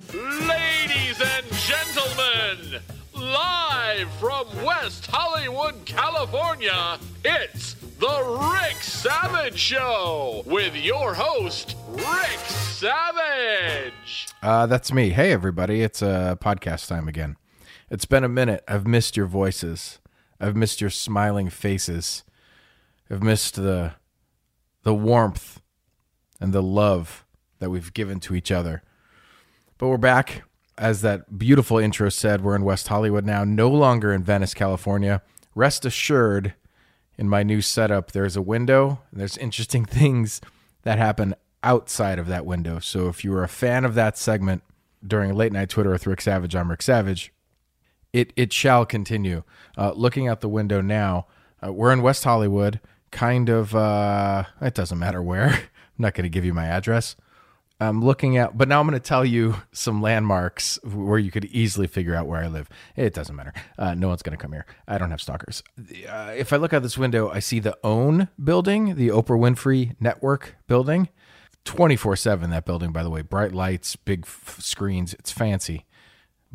Ladies and gentlemen, live from West Hollywood, California, it's the Rick Savage Show with your host, Rick Savage. Uh, that's me. Hey, everybody. It's uh, podcast time again. It's been a minute. I've missed your voices. I've missed your smiling faces. I've missed the the warmth and the love that we've given to each other. But we're back. As that beautiful intro said, we're in West Hollywood now, no longer in Venice, California. Rest assured, in my new setup, there's a window. And there's interesting things that happen outside of that window. So if you were a fan of that segment during late night Twitter with Rick Savage, I'm Rick Savage. It it shall continue. Uh, looking out the window now, uh, we're in West Hollywood. Kind of. Uh, it doesn't matter where. I'm not going to give you my address. I'm looking at, but now I'm going to tell you some landmarks where you could easily figure out where I live. It doesn't matter. Uh, no one's going to come here. I don't have stalkers. Uh, if I look out this window, I see the OWN building, the Oprah Winfrey Network building. 24 7, that building, by the way. Bright lights, big f- screens. It's fancy.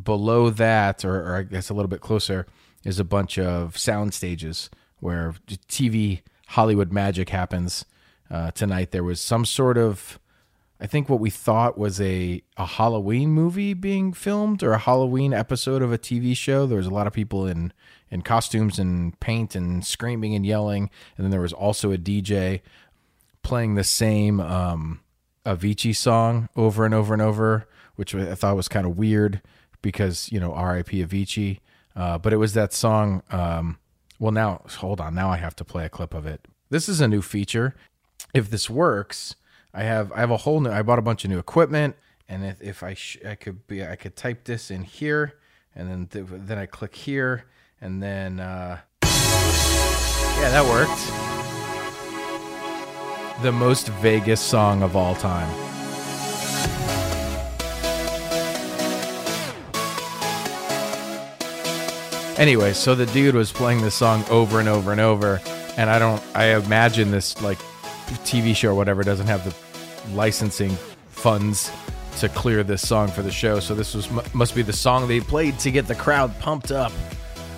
Below that, or, or I guess a little bit closer, is a bunch of sound stages where TV Hollywood magic happens. Uh, tonight, there was some sort of I think what we thought was a a Halloween movie being filmed or a Halloween episode of a TV show. There was a lot of people in in costumes and paint and screaming and yelling, and then there was also a DJ playing the same um, Avicii song over and over and over, which I thought was kind of weird because you know R.I.P. Avicii. Uh, but it was that song. Um, well, now hold on. Now I have to play a clip of it. This is a new feature. If this works I have I have a whole new. I bought a bunch of new equipment, and if, if I sh- I could be I could type this in here, and then th- then I click here, and then uh, yeah, that worked. The most Vegas song of all time. Anyway, so the dude was playing this song over and over and over, and I don't. I imagine this like TV show or whatever doesn't have the licensing funds to clear this song for the show. So this was must be the song they played to get the crowd pumped up,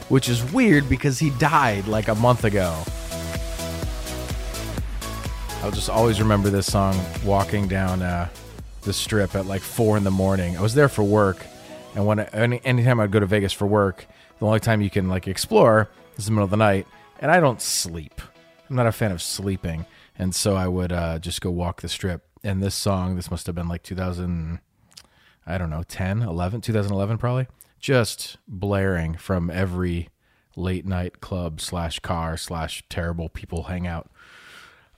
which is weird because he died like a month ago. I'll just always remember this song walking down uh, the strip at like four in the morning. I was there for work, and when any anytime I'd go to Vegas for work, the only time you can like explore is in the middle of the night, and I don't sleep. I'm not a fan of sleeping. And so I would uh, just go walk the strip. And this song, this must have been like 2000, I don't know, 10, 11, 2011 probably, just blaring from every late night club slash car slash terrible people hangout.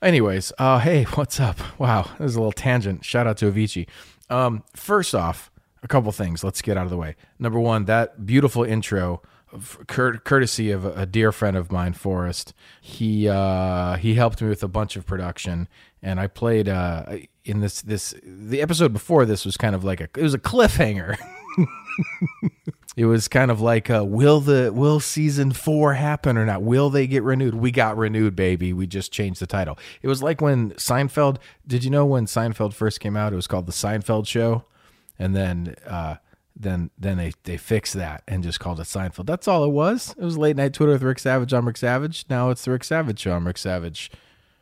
Anyways, uh, hey, what's up? Wow, this is a little tangent. Shout out to Avicii. Um, first off, a couple things. Let's get out of the way. Number one, that beautiful intro courtesy of a dear friend of mine, Forrest. He uh, he helped me with a bunch of production, and I played uh, in this this the episode before this was kind of like a it was a cliffhanger. it was kind of like uh, will the will season four happen or not? Will they get renewed? We got renewed, baby. We just changed the title. It was like when Seinfeld. Did you know when Seinfeld first came out? It was called the Seinfeld Show, and then. Uh, then then they they fixed that and just called it Seinfeld. That's all it was. It was late night Twitter with Rick Savage. I'm Rick Savage. Now it's the Rick Savage show. I'm Rick Savage.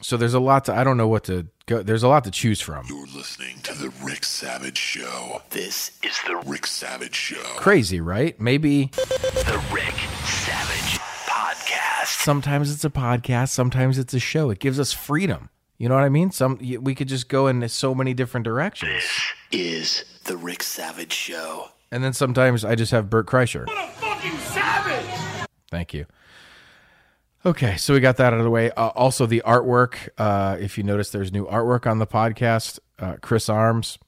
So there's a lot to I don't know what to go. There's a lot to choose from. You're listening to the Rick Savage Show. This is the Rick Savage Show. Crazy, right? Maybe the Rick Savage podcast. Sometimes it's a podcast. Sometimes it's a show. It gives us freedom. You know what I mean? Some we could just go in so many different directions. This is the Rick Savage Show. And then sometimes I just have Bert Kreischer. What a fucking savage! Thank you. Okay, so we got that out of the way. Uh, also, the artwork. Uh, if you notice, there's new artwork on the podcast. Uh, Chris Arms,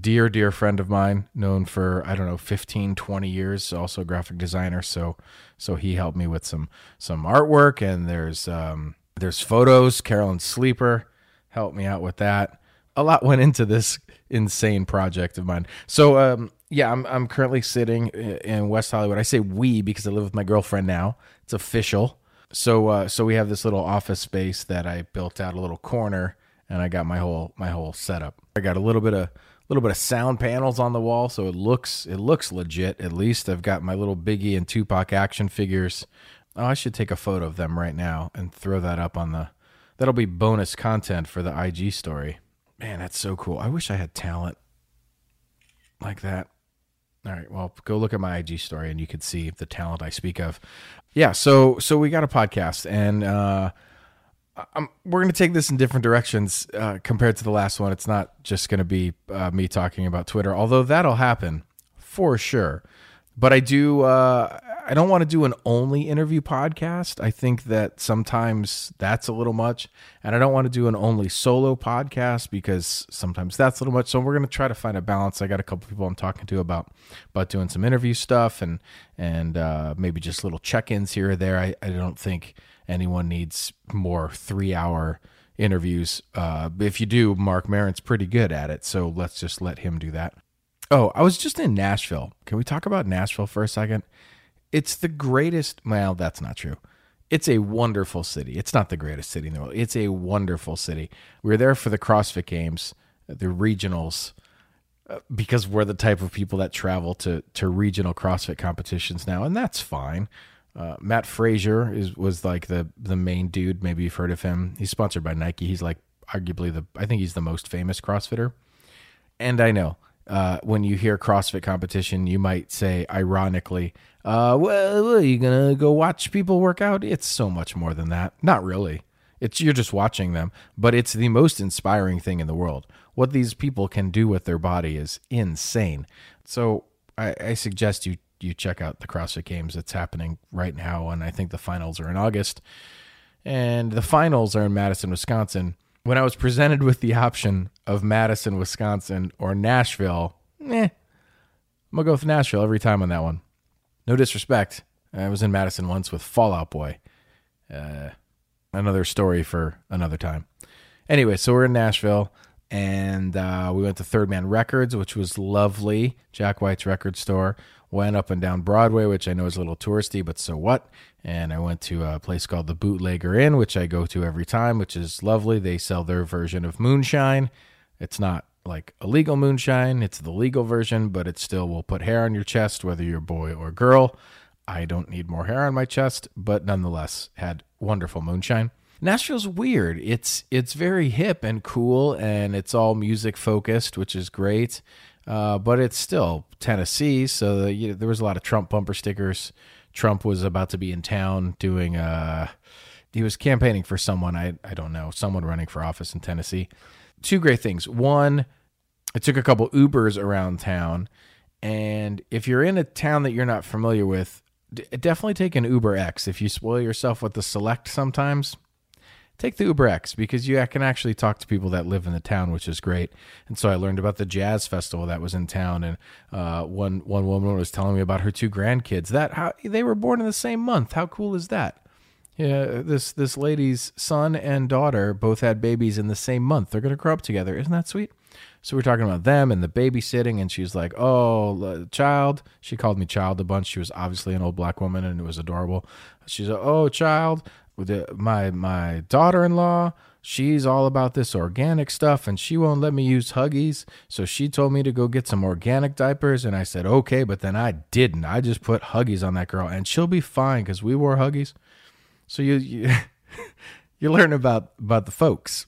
dear, dear friend of mine, known for, I don't know, 15, 20 years, also graphic designer. So, so he helped me with some, some artwork and there's, um, there's photos. Carolyn Sleeper helped me out with that. A lot went into this insane project of mine. So um, yeah, I'm I'm currently sitting in West Hollywood. I say we because I live with my girlfriend now. It's official. So uh, so we have this little office space that I built out a little corner, and I got my whole my whole setup. I got a little bit of little bit of sound panels on the wall, so it looks it looks legit. At least I've got my little Biggie and Tupac action figures. Oh, I should take a photo of them right now and throw that up on the. That'll be bonus content for the IG story. Man, that's so cool. I wish I had talent like that. All right, well, go look at my IG story and you can see the talent I speak of. Yeah, so so we got a podcast and uh I'm, we're going to take this in different directions uh, compared to the last one. It's not just going to be uh, me talking about Twitter, although that'll happen for sure. But I do. Uh, I don't want to do an only interview podcast. I think that sometimes that's a little much, and I don't want to do an only solo podcast because sometimes that's a little much. So we're going to try to find a balance. I got a couple people I'm talking to about about doing some interview stuff and and uh, maybe just little check ins here or there. I, I don't think anyone needs more three hour interviews. Uh, if you do, Marc Maron's pretty good at it. So let's just let him do that. Oh, I was just in Nashville. Can we talk about Nashville for a second? It's the greatest. Well, that's not true. It's a wonderful city. It's not the greatest city in the world. It's a wonderful city. We were there for the CrossFit Games, the regionals, uh, because we're the type of people that travel to to regional CrossFit competitions now, and that's fine. Uh, Mat Fraser is was like the the main dude. Maybe you've heard of him. He's sponsored by Nike. He's like arguably the I think he's the most famous CrossFitter. And I know uh, when you hear CrossFit competition, you might say ironically, uh, "Well, are you gonna go watch people work out?" It's so much more than that. Not really. It's you're just watching them, but it's the most inspiring thing in the world. What these people can do with their body is insane. So I, I suggest you you check out the CrossFit Games that's happening right now, and I think the finals are in August, and the finals are in Madison, Wisconsin. When I was presented with the option of Madison, Wisconsin, or Nashville, eh, I'm gonna go with Nashville every time on that one. No disrespect, I was in Madison once with Fall Out Boy. Uh, another story for another time. Anyway, so we're in Nashville and uh, we went to Third Man Records, which was lovely. Jack White's record store went up and down Broadway, which I know is a little touristy, but so what? And I went to a place called the Bootlegger Inn, which I go to every time, which is lovely. They sell their version of moonshine. It's not like illegal moonshine, it's the legal version, but it still will put hair on your chest, whether you're boy or girl. I don't need more hair on my chest, but nonetheless, had wonderful moonshine. Nashville's weird. It's it's very hip and cool, and it's all music focused, which is great. Uh, but it's still Tennessee, so the, you know, there was a lot of Trump bumper stickers. Trump was about to be in town doing uh he was campaigning for someone I I don't know, someone running for office in Tennessee. Two great things. One, I took a couple Ubers around town, and if you're in a town that you're not familiar with, d- definitely take an Uber X. If you spoil yourself with the select sometimes, take the Uber X because you can actually talk to people that live in the town, which is great. And so I learned about the jazz festival that was in town, and uh, one one woman was telling me about her two grandkids that how they were born in the same month. How cool is that? Yeah, this this lady's son and daughter both had babies in the same month. They're going to grow up together. Isn't that sweet? So we're talking about them and the babysitting, and she's like, "Oh, child." She called me child a bunch. She was obviously an old black woman, and it was adorable. She's like, "Oh, child." The, my my daughter-in-law she's all about this organic stuff and she won't let me use huggies. So she told me to go get some organic diapers and i said okay but then i didn't. I just put huggies on that girl and she'll be fine because we wore huggies. So you you, you learn about about the folks.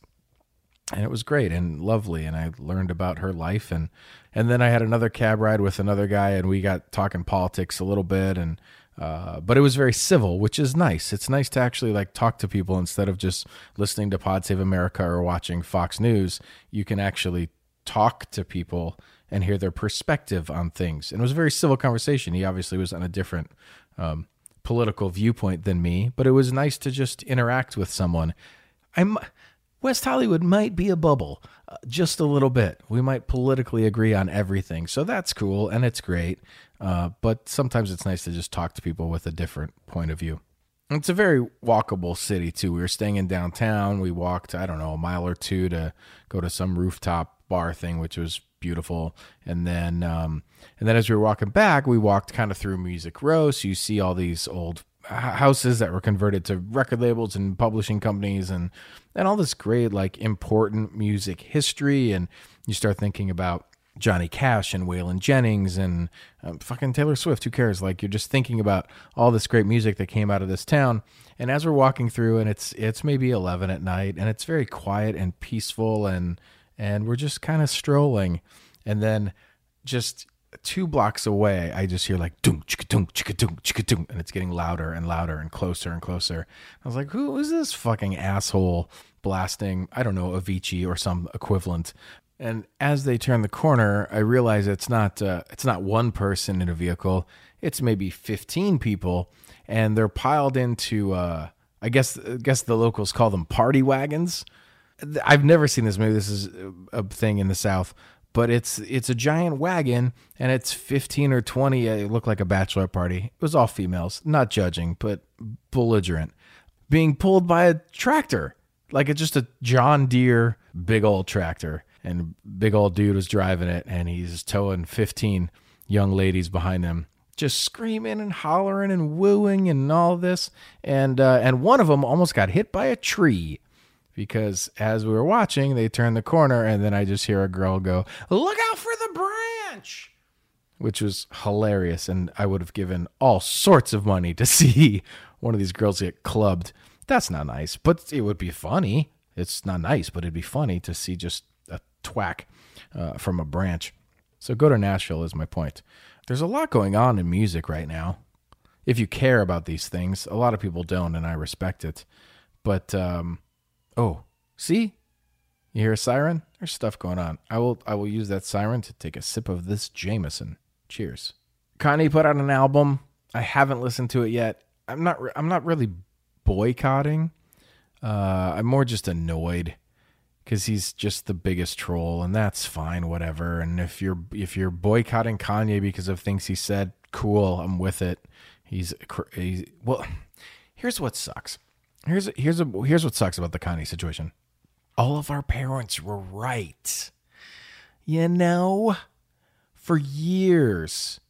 And it was great and lovely and i learned about her life and and then i had another cab ride with another guy and we got talking politics a little bit and uh, but it was very civil, which is nice. It's nice to actually like talk to people instead of just listening to Pod Save America or watching Fox News. You can actually talk to people and hear their perspective on things. And it was a very civil conversation. He obviously was on a different um, political viewpoint than me, but it was nice to just interact with someone. I'm West Hollywood might be a bubble, uh, just a little bit. We might politically agree on everything, so that's cool and it's great. Uh, but sometimes it's nice to just talk to people with a different point of view. It's a very walkable city too. We were staying in downtown. We walked, I don't know, a mile or two to go to some rooftop bar thing, which was beautiful. And then, um, and then as we were walking back, we walked kind of through Music Row. So you see all these old houses that were converted to record labels and publishing companies, and and all this great like important music history. And you start thinking about Johnny Cash and Waylon Jennings and um, fucking Taylor Swift. Who cares? Like you're just thinking about all this great music that came out of this town. And as we're walking through, and it's it's maybe eleven at night, and it's very quiet and peaceful, and and we're just kind of strolling, and then just two blocks away, I just hear like dunk chicka dunk chicka dunk chicka dunk, and it's getting louder and louder and closer and closer. I was like, who is this fucking asshole blasting? I don't know Avicii or some equivalent. And as they turn the corner, I realize it's not uh, it's not one person in a vehicle. It's maybe fifteen people, and they're piled into. Uh, I guess I guess the locals call them party wagons. I've never seen this. Maybe this is a thing in the South, but it's it's a giant wagon and it's 15 or 20 it looked like a bachelor party. It was all females not judging but belligerent. Being pulled by a tractor like it's just a john deere big old tractor. And big old dude was driving it and he's towing 15 young ladies behind him just screaming and hollering and wooing and all this. And uh, and one of them almost got hit by a tree because as we were watching, they turned the corner and then I just hear a girl go, Look out for the branch! Which was hilarious. And I would have given all sorts of money to see one of these girls get clubbed. That's not nice, but it would be funny. It's not nice, but it'd be funny to see just a twack uh, from a branch. So go to Nashville, is my point. There's a lot going on in music right now. If you care about these things, a lot of people don't, and I respect it. But um, Oh, see? You hear a siren? There's stuff going on. I will I will use that siren to take a sip of this Jameson. Cheers. Kanye put out an album. I haven't listened to it yet. I'm not I'm not really boycotting. Uh, I'm more just annoyed because he's just the biggest troll, and that's fine, whatever. And if you're if you're boycotting Kanye because of things he said, cool, I'm with it. He's, he's well. Here's what sucks. Here's here's a, here's what sucks about the Kanye situation. All of our parents were right. You know, for years,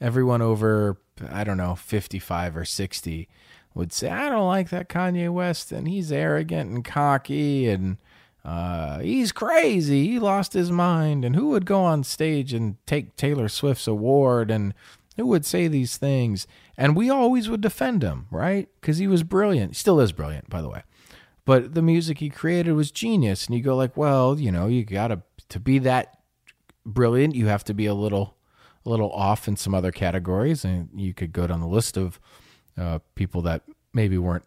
everyone over I don't know 55 or 60 would say I don't like that Kanye West and he's arrogant and cocky and uh, he's crazy. He lost his mind. And who would go on stage and take Taylor Swift's award and who would say these things? And we always would defend him, right? Because he was brilliant. He still is brilliant, by the way. But the music he created was genius. And you go like, well, you know, you gotta to be that brilliant, you have to be a little a little off in some other categories. And you could go down the list of uh, people that maybe weren't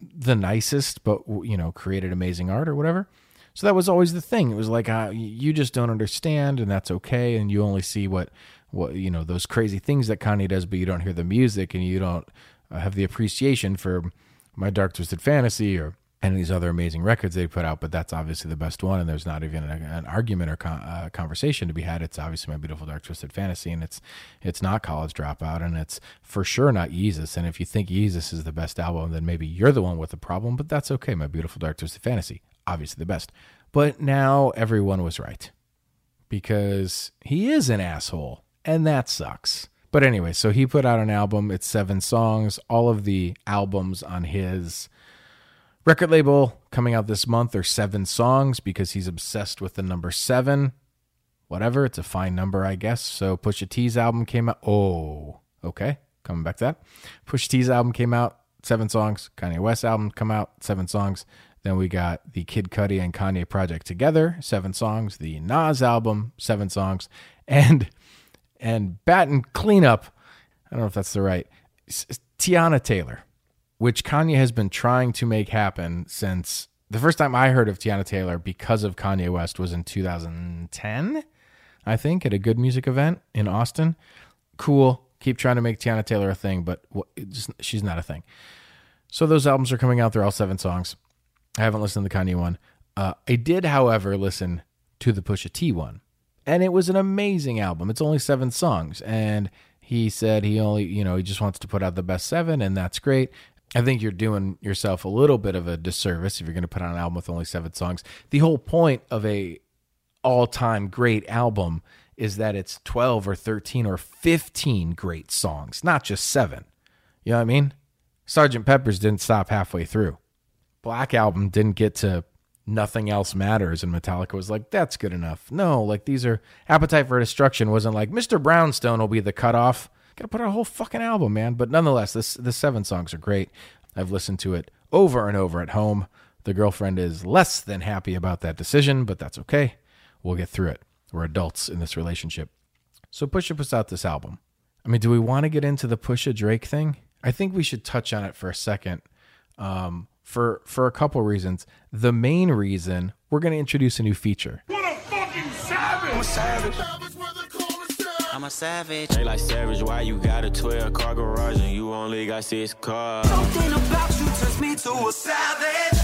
the nicest, but you know, created amazing art or whatever. So that was always the thing. It was like uh, you just don't understand, and that's okay. And you only see what what you know those crazy things that Kanye does, but you don't hear the music and you don't uh, have the appreciation for my Dark Twisted Fantasy or any of these other amazing records they put out. But that's obviously the best one, and there's not even an, an argument or con- uh, conversation to be had. It's obviously my beautiful Dark Twisted Fantasy, and it's it's not College Dropout, and it's for sure not Yeezus. And if you think Yeezus is the best album, then maybe you're the one with the problem. But that's okay. My beautiful Dark Twisted Fantasy, obviously the best. But now everyone was right because he is an asshole and that sucks. But anyway, so he put out an album. It's seven songs. All of the albums on his record label coming out this month are seven songs because he's obsessed with the number seven. Whatever, it's a fine number, I guess. So Pusha T's album came out. Oh, okay. Coming back to that. Pusha T's album came out, seven songs. Kanye West album come out, seven songs. Then we got the Kid Cudi and Kanye project together, seven songs. The Nas album, seven songs. And and Baton Cleanup. I don't know if that's the right. Teyana Taylor, which Kanye has been trying to make happen since the first time I heard of Teyana Taylor because of Kanye West was in 2010, I think, at a good music event in Austin. Cool. Keep trying to make Teyana Taylor a thing, but she's not a thing. So those albums are coming out. They're all seven songs. I haven't listened to the Kanye one. Uh, I did, however, listen to the Pusha T one and it was an amazing album. It's only seven songs, and he said he only, you know, he just wants to put out the best seven, and that's great. I think you're doing yourself a little bit of a disservice if you're going to put out an album with only seven songs. The whole point of a all-time great album is that it's 12 or 13 or 15 great songs, not just seven. You know what I mean? Sergeant Pepper's didn't stop halfway through. Black Album didn't get to Nothing Else Matters. And Metallica was like, that's good enough. No, like these are Appetite for Destruction wasn't like Mr. Brownstone will be the cutoff. Gotta put out a whole fucking album, man. But nonetheless, this the seven songs are great. I've listened to it over and over at home. The girlfriend is less than happy about that decision, but that's okay. We'll get through it. We're adults in this relationship. So Pusha puts out this album. I mean, do we want to get into the Pusha Drake thing? I think we should touch on it for a second. Um, for for a couple reasons. The main reason we're going to introduce a new feature. What a fucking savage! I'm a savage. I'm a savage. They like savage, why you got a 12 car garage and you only got six cars? Something about you turns me to a savage.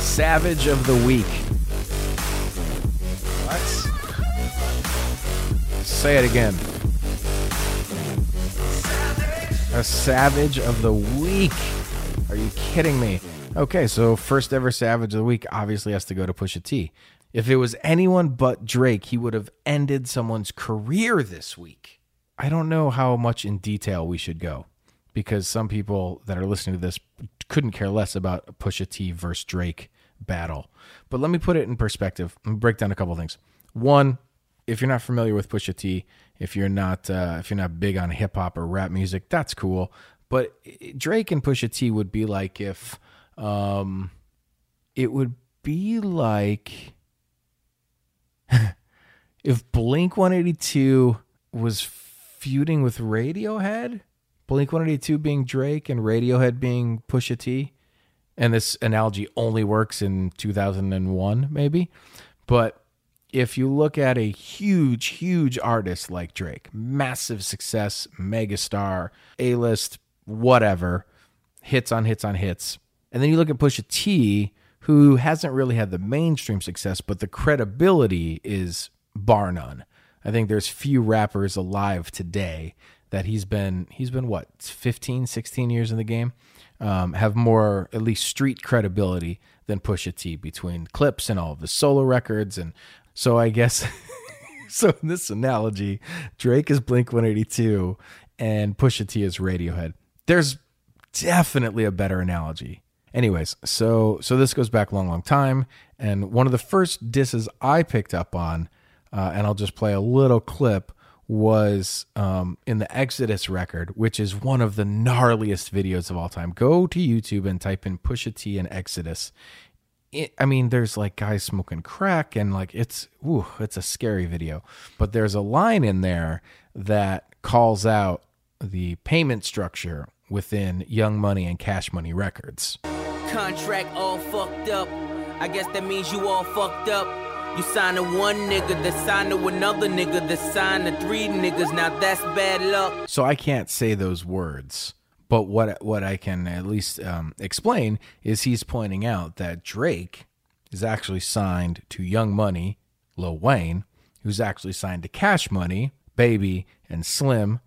Savage of the week. What? Say it again. A savage of the week. Are you kidding me? Okay, so first ever savage of the week obviously has to go to Pusha T. If it was anyone but Drake, he would have ended someone's career this week. I don't know how much in detail we should go because some people that are listening to this couldn't care less about Pusha T versus Drake battle. But let me put it in perspective. Me break down a couple things. One, if you're not familiar with Pusha T, if you're not uh, if you're not big on hip hop or rap music, that's cool. But Drake and Pusha T would be like if um, it would be like if Blink 182 was feuding with Radiohead, Blink 182 being Drake and Radiohead being Pusha T, and this analogy only works in 2001, maybe. But if you look at a huge, huge artist like Drake, massive success, megastar, A list, whatever, hits on hits on hits, and then you look at Pusha T, who hasn't really had the mainstream success, but the credibility is bar none. I think there's few rappers alive today that he's been he's been what 15 16 years in the game um, have more at least street credibility than Pusha T between clips and all of the solo records. And so I guess so in this analogy Drake is Blink 182 and Pusha T is Radiohead there's definitely a better analogy anyways so so this goes back a long long time and one of the first disses I picked up on uh, and I'll just play a little clip, was um, in the Exodus record, which is one of the gnarliest videos of all time. Go to YouTube and type in Pusha T and Exodus. It, I mean, there's like guys smoking crack, and like it's, ooh, it's a scary video. But there's a line in there that calls out the payment structure within Young Money and Cash Money Records. Contract all fucked up. I guess that means you all fucked up. You sign to one nigga, that sign to another nigga, that sign to three niggas. Now that's bad luck. So I can't say those words, but what what I can at least um, explain is he's pointing out that Drake is actually signed to Young Money, Lil Wayne, who's actually signed to Cash Money, Baby, and Slim,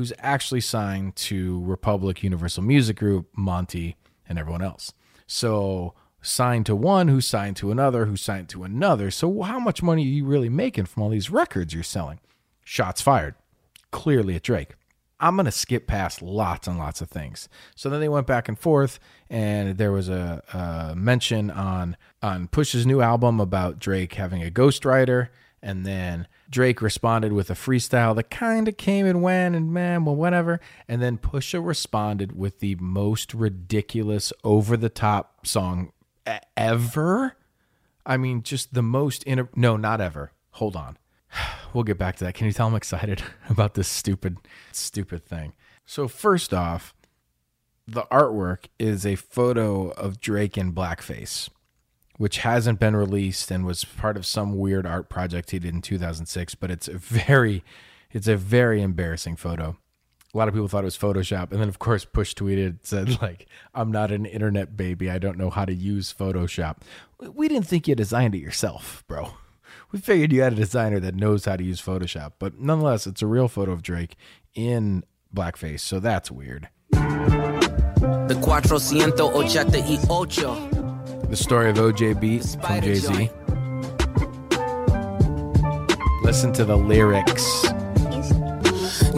who's actually signed to Republic Universal Music Group, Monte, and everyone else. So signed to one, who's signed to another, who's signed to another. So how much money are you really making from all these records you're selling? Shots fired. Clearly at Drake. I'm going to skip past lots and lots of things. So then they went back and forth, and there was a, a mention on on Push's new album about Drake having a ghostwriter, and then Drake responded with a freestyle that kind of came and went, and man, well, whatever. And then Pusha responded with the most ridiculous, over the top song ever. I mean, just the most inter- no, not ever. Hold on. We'll get back to that. Can you tell I'm excited about this stupid, stupid thing? So, first off, the artwork is a photo of Drake in blackface, which hasn't been released and was part of some weird art project he did in 2006. But it's a very, it's a very embarrassing photo. A lot of people thought it was Photoshop, and then of course Push tweeted said like, "I'm not an internet baby. I don't know how to use Photoshop." We didn't think you designed it yourself, bro. We figured you had a designer that knows how to use Photoshop, but nonetheless, it's a real photo of Drake in blackface, so that's weird. The cuatrocientos ochenta y ocho. The story of OJ Beat from Jay Z. Listen to the lyrics.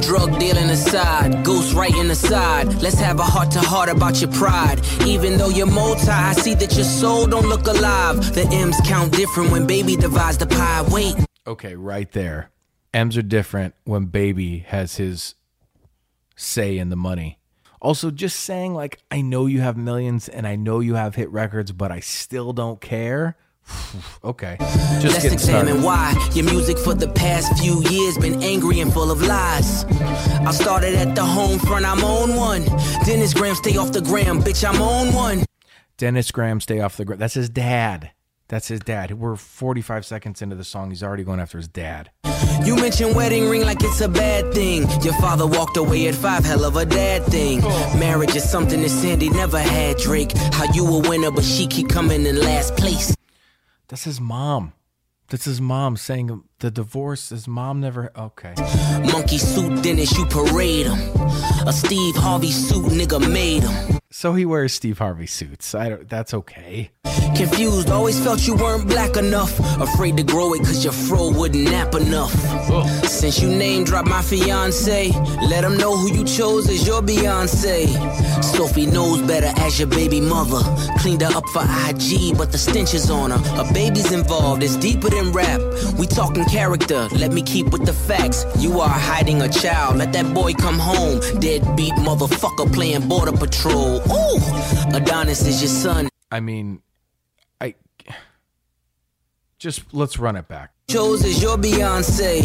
Drug dealing aside, ghost writing aside. Let's have a heart to heart about your pride. Even though you're multi, I see that your soul don't look alive. The M's count different when baby divides the pie. Wait. Okay, right there. M's are different when baby has his say in the money. Also, just saying, like, I know you have millions and I know you have hit records, but I still don't care. okay. Just Let's examine started. why your music for the past few years been angry and full of lies. I started at the home front, I'm on one. Dennis Graham, stay off the gram, bitch, I'm on one. Dennis Graham, stay off the gram. That's his dad. That's his dad. We're 45 seconds into the song. He's already going after his dad. You mentioned wedding ring like it's a bad thing. Your father walked away at five, hell of a dad thing. Marriage is something that Sandi never had, Drake. How you a winner, but she keep coming in last place. That's his mom. That's his mom saying the divorce. His mom never. Okay. Monkey suit Dennis, you parade him. A Steve Harvey suit, nigga made him. So he wears Steve Harvey suits. I don't. That's okay. Confused, always felt you weren't black enough. Afraid to grow it cause your fro wouldn't nap enough. Since you name dropped my fiance, let them know who you chose as your Beyonce. Sophie knows better as your baby mother. Cleaned her up for IG, but the stench is on her. A baby's involved, it's deeper than rap. We talking character, let me keep with the facts. You are hiding a child, let that boy come home. Deadbeat motherfucker playing border patrol. Ooh, Adonis is your son. I mean, I. Just let's run it back. chose as your Beyonce.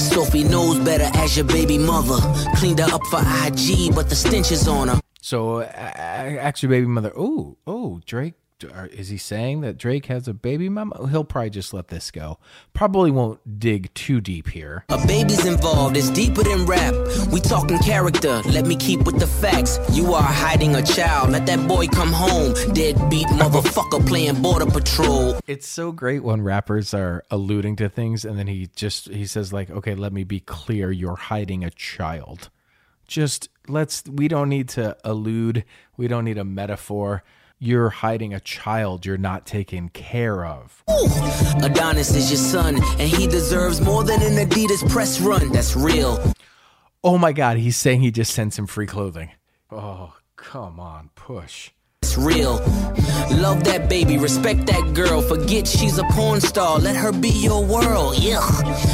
Sophie knows better as your baby mother. Cleaned her up for IG, but the stench is on her. So, uh, actually, baby mother. Oh, oh, Drake. Are- Is he saying that Drake has a baby mama? He'll probably just let this go. Probably won't dig too deep here. A baby's involved, it's deeper than rap. We talking character, let me keep with the facts. You are hiding a child, let that boy come home. Deadbeat motherfucker playing border patrol. It's so great when rappers are alluding to things and then he just he says like, "Okay, let me be clear, you're hiding a child." Just let's we don't need to allude, we don't need a metaphor. You're hiding a child you're not taking care of. Adonis is your son, and he deserves more than an Adidas press run. That's real. Oh my god, he's saying he just sends him free clothing. Oh, come on, push. It's real. Love that baby, respect that girl. Forget she's a porn star. Let her be your world. Yeah.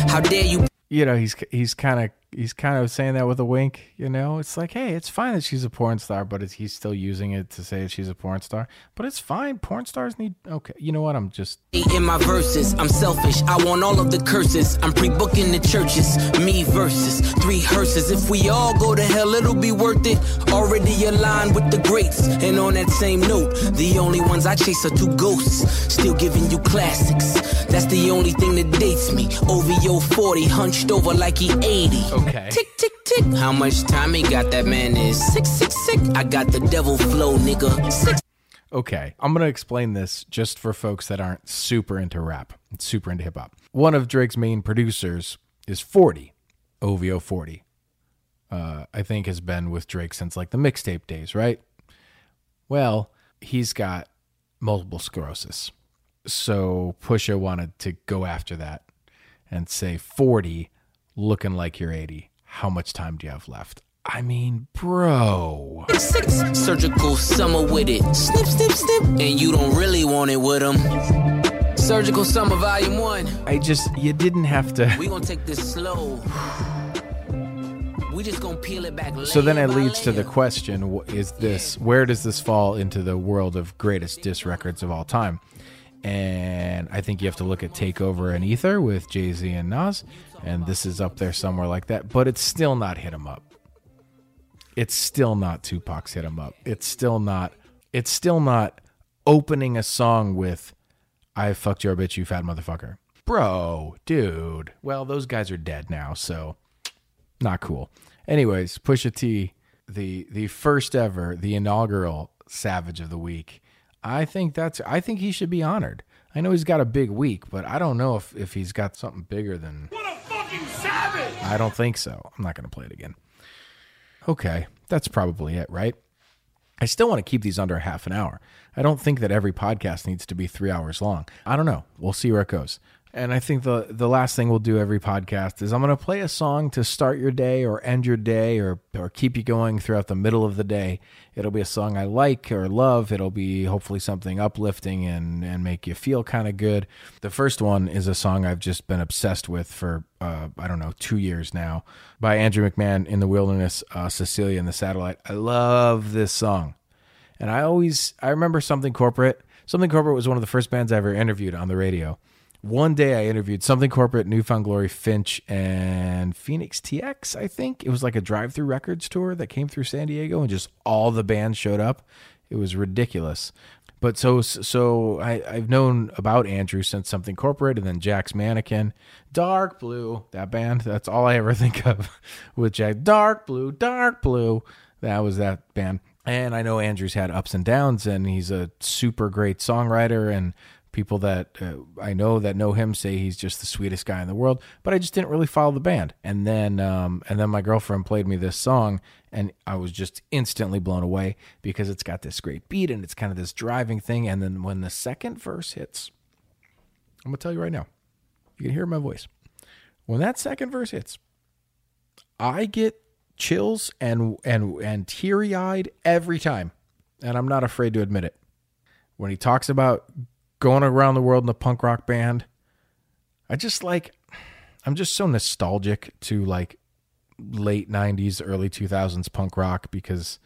How dare you You know, he's he's kind of he's kind of saying that with a wink, you know? It's like, "Hey, it's fine that she's a porn star, but he's still using it to say she's a porn star. But it's fine. Porn stars need Okay, you know what? I'm just in my verses? I'm selfish. I want all of the curses. I'm pre-booking the churches. Me versus three hearses. If we all go to hell, it'll be worth it. Already aligned with the greats. And on that same note, the only ones I chase are two ghosts. Still giving you classics. That's the only thing that dates me. OVO 40, hunched over like he 80. Okay. Tick, tick, tick. How much time he got? That man is sick, sick, sick. I got the devil flow, nigga. Six. Okay, I'm going to explain this just for folks that aren't super into rap, super into hip hop. One of Drake's main producers is 40, OVO 40. Uh, I think has been with Drake since like the mixtape days, right? Well, he's got multiple sclerosis. So Pusha wanted to go after that and say 40 looking like you're 80. How much time do you have left? I mean, bro. Surgical summer with it. Snip, snip, snip. And you don't really want it with them. Surgical summer volume one. I just you didn't have to We gonna take this slow. We just gonna peel it back. So then it leads to the question: Is this where does this fall into the world of greatest diss records of all time? And I think you have to look at Takeover and Ether with Jay Z and Nas, and this is up there somewhere like that. But it's still not Hit 'Em Up. It's still not Tupac's Hit 'Em Up. It's still not. It's still not opening a song with "I fucked your bitch, you fat motherfucker." Bro, dude. Well, those guys are dead now, so not cool. Anyways, Pusha T, the the first ever, the inaugural Savage of the Week. I think that's I think he should be honored. I know he's got a big week, but I don't know if if he's got something bigger than What a fucking savage! I don't think so. I'm not going to play it again. Okay, that's probably it, right? I still want to keep these under half an hour. I don't think that every podcast needs to be three hours long. I don't know. We'll see where it goes. And I think the the last thing we'll do every podcast is I'm going to play a song to start your day or end your day or or keep you going throughout the middle of the day. It'll be a song I like or love. It'll be hopefully something uplifting and and make you feel kind of good. The first one is a song I've just been obsessed with for uh, I don't know two years now by Andrew McMahon in the Wilderness, uh, Cecilia and the Satellite. I love this song, and I always I remember something corporate. Something corporate was one of the first bands I ever interviewed on the radio one day I interviewed Something Corporate, Newfound Glory, Finch, and Phoenix TX, I think. It was like a drive through records tour that came through San Diego and just all the bands showed up. It was ridiculous. But so so I, I've known about Andrew since Something Corporate and then Jack's Mannequin. Dark Blue, that band. That's all I ever think of with Jack. Dark Blue, Dark Blue. That was that band. And I know Andrew's had ups and downs, and he's a super great songwriter and people that uh, I know that know him say he's just the sweetest guy in the world. But I just didn't really follow the band. And then um, and then my girlfriend played me this song, and I was just instantly blown away because it's got this great beat and it's kind of this driving thing. And then when the second verse hits, I'm gonna tell you right now, you can hear my voice. When that second verse hits, I get chills and and and teary eyed every time, and I'm not afraid to admit it. When he talks about going around the world in a punk rock band. I just like, I'm just so nostalgic to like late 90s, early 2000s punk rock because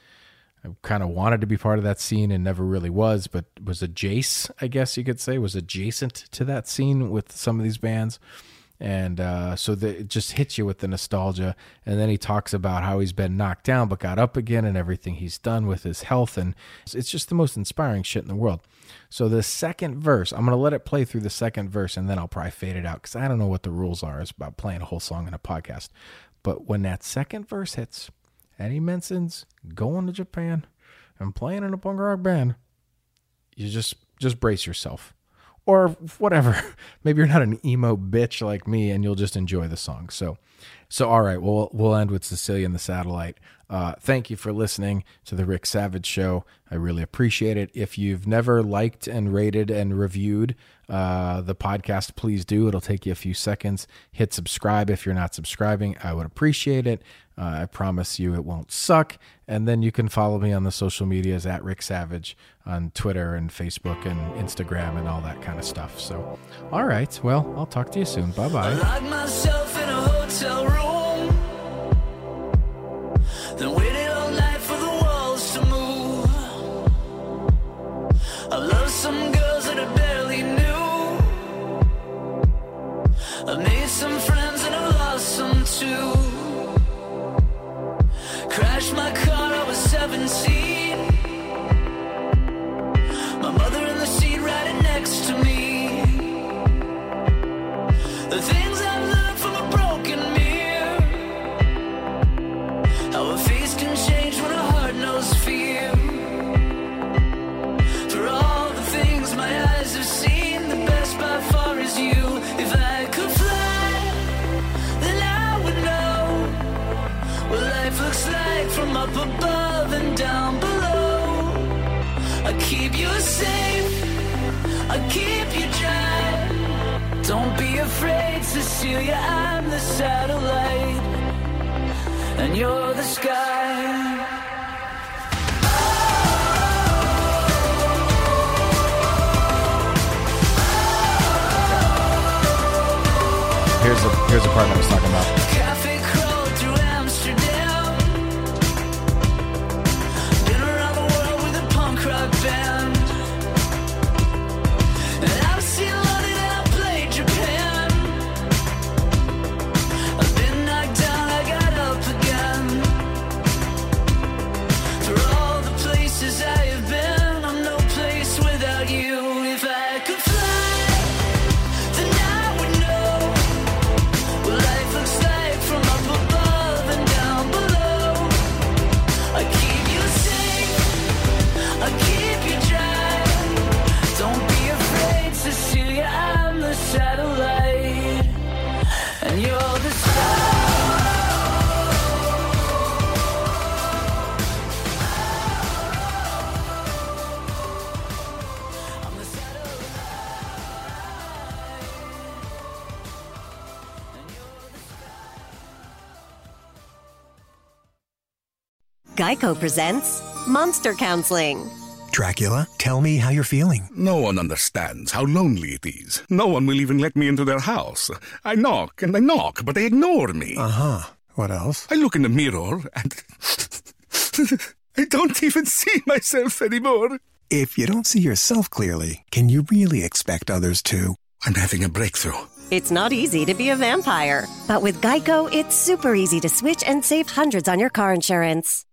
I kind of wanted to be part of that scene and never really was, but was adjacent, I guess you could say, was adjacent to that scene with some of these bands and uh, so the, it just hits you with the nostalgia. And then he talks about how he's been knocked down but got up again, and everything he's done with his health, and it's just the most inspiring shit in the world. So the second verse, I'm gonna let it play through the second verse, and then I'll probably fade it out because I don't know what the rules are It's about playing a whole song in a podcast. But when that second verse hits, and he mentions going to Japan and playing in a punk rock band, you just just brace yourself or whatever. Maybe you're not an emo bitch like me and you'll just enjoy the song. So, so all right, we'll we'll end with Cecilia and the Satellite. Uh, thank you for listening to the Rick Savage Show. I really appreciate it. If you've never liked and rated and reviewed uh, the podcast, please do. It'll take you a few seconds. Hit subscribe if you're not subscribing. I would appreciate it. Uh, I promise you it won't suck. And then you can follow me on the social medias at Rick Savage on Twitter and Facebook and Instagram and all that kind of stuff. So, all right. Well, I'll talk to you soon. Bye bye. Don't be afraid, Cecilia, I'm the satellite, and you're the sky. Here's the here's the part I was talking about. Geico presents Monster Counseling. Dracula, tell me how you're feeling. No one understands how lonely it is. No one will even let me into their house. I knock and I knock, but they ignore me. Uh huh. What else? I look in the mirror and I don't even see myself anymore. If you don't see yourself clearly, can you really expect others to? I'm having a breakthrough. It's not easy to be a vampire, but with Geico, it's super easy to switch and save hundreds on your car insurance.